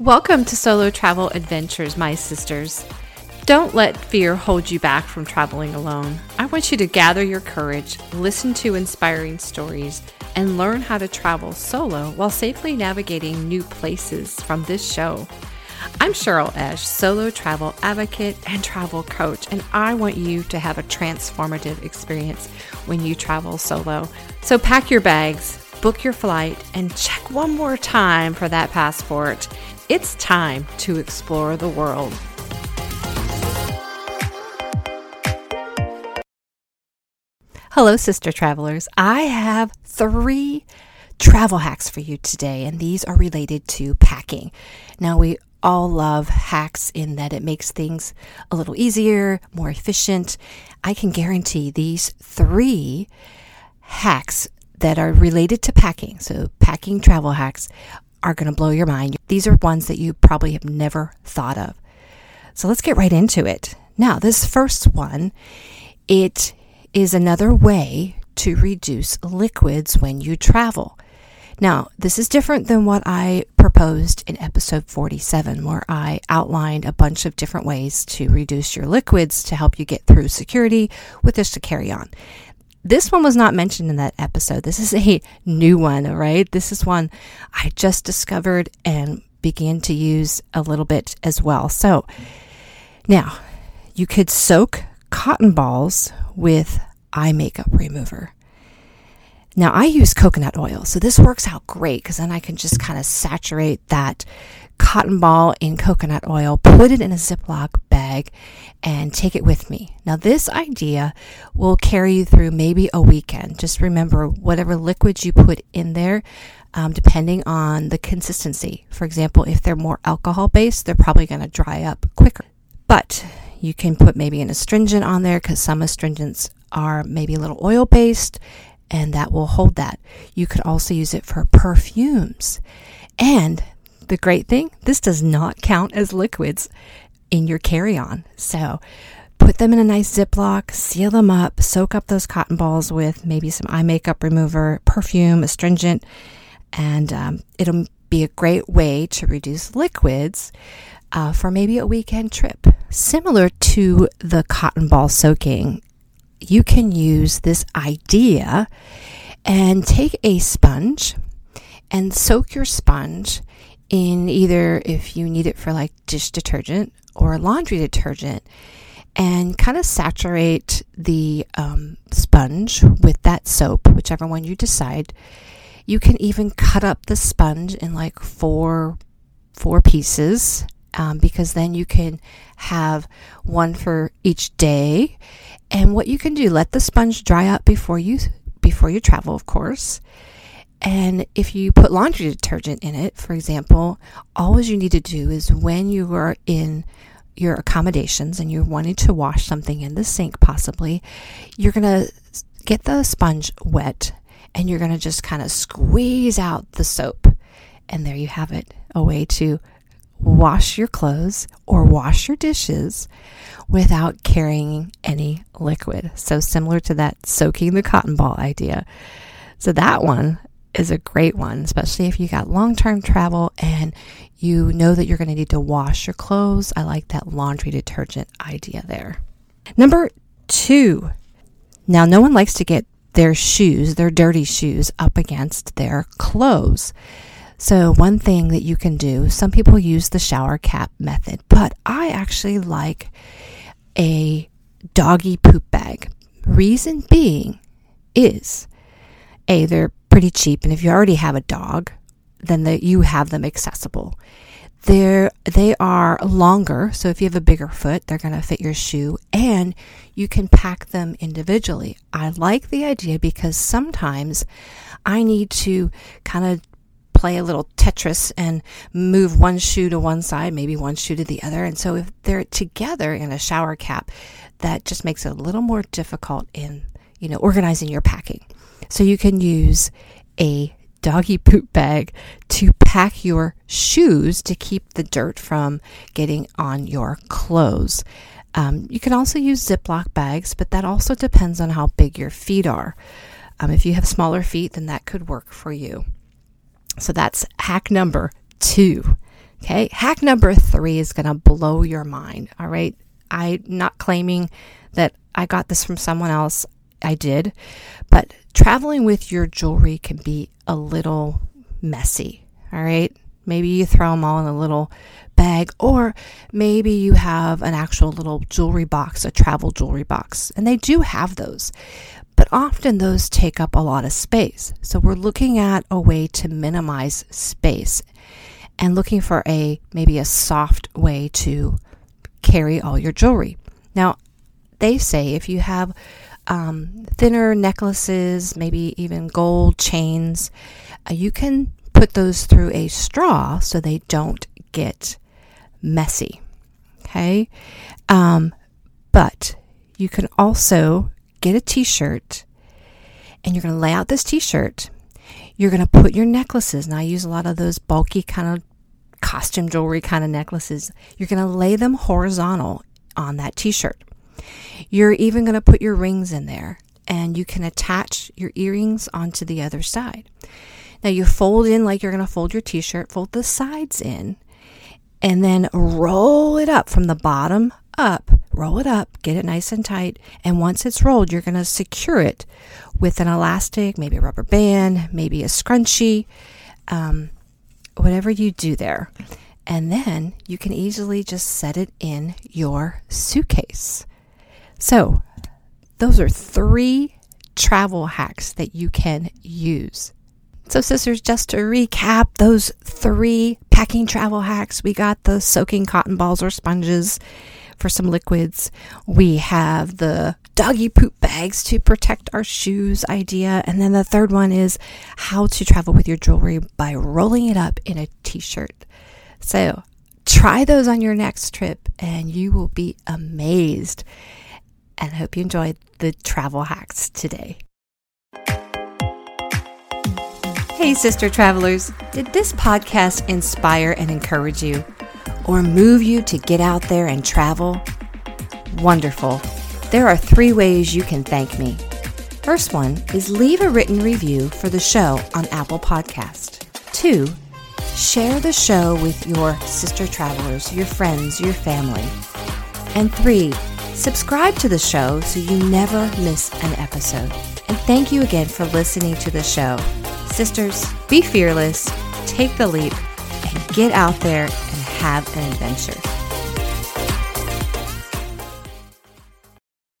Welcome to Solo Travel Adventures, my sisters. Don't let fear hold you back from traveling alone. I want you to gather your courage, listen to inspiring stories, and learn how to travel solo while safely navigating new places from this show. I'm Cheryl Esch, solo travel advocate and travel coach, and I want you to have a transformative experience when you travel solo. So pack your bags, book your flight, and check one more time for that passport. It's time to explore the world. Hello, sister travelers. I have three travel hacks for you today, and these are related to packing. Now, we all love hacks in that it makes things a little easier, more efficient. I can guarantee these three hacks that are related to packing, so packing travel hacks, are going to blow your mind. These are ones that you probably have never thought of. So let's get right into it. Now, this first one, it is another way to reduce liquids when you travel. Now, this is different than what I proposed in episode 47, where I outlined a bunch of different ways to reduce your liquids to help you get through security with just a carry on. This one was not mentioned in that episode. This is a new one, right? This is one I just discovered and began to use a little bit as well. So now you could soak cotton balls with eye makeup remover. Now I use coconut oil, so this works out great because then I can just kind of saturate that cotton ball in coconut oil, put it in a Ziploc bag, and take it with me. Now, this idea will carry you through maybe a weekend. Just remember whatever liquids you put in there, um, depending on the consistency. For example, if they're more alcohol based, they're probably going to dry up quicker. But you can put maybe an astringent on there because some astringents are maybe a little oil based and that will hold that. You could also use it for perfumes. And the great thing, this does not count as liquids in your carry on. So put them in a nice Ziploc, seal them up, soak up those cotton balls with maybe some eye makeup remover, perfume, astringent, and um, it'll be a great way to reduce liquids uh, for maybe a weekend trip. Similar to the cotton ball soaking, you can use this idea and take a sponge and soak your sponge in either if you need it for like dish detergent or laundry detergent and kind of saturate the um, sponge with that soap, whichever one you decide. You can even cut up the sponge in like four four pieces um, because then you can have one for each day. And what you can do, let the sponge dry up before you before you travel, of course. And if you put laundry detergent in it, for example, all you need to do is when you are in your accommodations and you're wanting to wash something in the sink, possibly, you're going to get the sponge wet and you're going to just kind of squeeze out the soap. And there you have it a way to wash your clothes or wash your dishes without carrying any liquid. So, similar to that soaking the cotton ball idea. So, that one is a great one, especially if you got long term travel and you know that you're going to need to wash your clothes. I like that laundry detergent idea there. Number two, now no one likes to get their shoes, their dirty shoes, up against their clothes. So, one thing that you can do, some people use the shower cap method, but I actually like a doggy poop bag. Reason being is A, they're pretty cheap. And if you already have a dog, then the, you have them accessible. They're, they are longer, so if you have a bigger foot, they're going to fit your shoe, and you can pack them individually. I like the idea because sometimes I need to kind of play a little Tetris and move one shoe to one side, maybe one shoe to the other. And so if they're together in a shower cap, that just makes it a little more difficult in, you know, organizing your packing. So you can use a doggy poop bag to pack your shoes to keep the dirt from getting on your clothes. Um, you can also use Ziploc bags, but that also depends on how big your feet are. Um, if you have smaller feet, then that could work for you. So that's hack number two Okay, hack number three is going to blow your mind. All right, I'm not claiming that I got this from someone else. I did, but traveling with your jewelry can be a little messy. All right, maybe you throw them all in a little bag, or maybe you have an actual little jewelry box, a travel jewelry box, and they do have those. But often those take up a lot of space. So we're looking at a way to minimize space and looking for a maybe a soft way to carry all your jewelry. Now, they say if you have um, thinner necklaces, maybe even gold chains, uh, you can put those through a straw so they don't get messy. Okay. Um, but you can also get a t shirt and you're going to lay out this t shirt. You're going to put your necklaces. Now, I use a lot of those bulky kind of costume jewelry kind of necklaces. You're going to lay them horizontal on that t shirt. You're even going to put your rings in there and you can attach your earrings onto the other side. Now you fold in like you're going to fold your t shirt, fold the sides in, and then roll it up from the bottom up. Roll it up, get it nice and tight. And once it's rolled, you're going to secure it with an elastic, maybe a rubber band, maybe a scrunchie, um, whatever you do there. And then you can easily just set it in your suitcase. So, those are three travel hacks that you can use. So, sisters, just to recap those three packing travel hacks, we got the soaking cotton balls or sponges for some liquids. We have the doggy poop bags to protect our shoes idea. And then the third one is how to travel with your jewelry by rolling it up in a t shirt. So, try those on your next trip and you will be amazed and I hope you enjoyed the travel hacks today. Hey, sister travelers, did this podcast inspire and encourage you or move you to get out there and travel? Wonderful. There are three ways you can thank me. First one is leave a written review for the show on Apple Podcast. Two, share the show with your sister travelers, your friends, your family. And three, Subscribe to the show so you never miss an episode. And thank you again for listening to the show. Sisters, be fearless, take the leap, and get out there and have an adventure.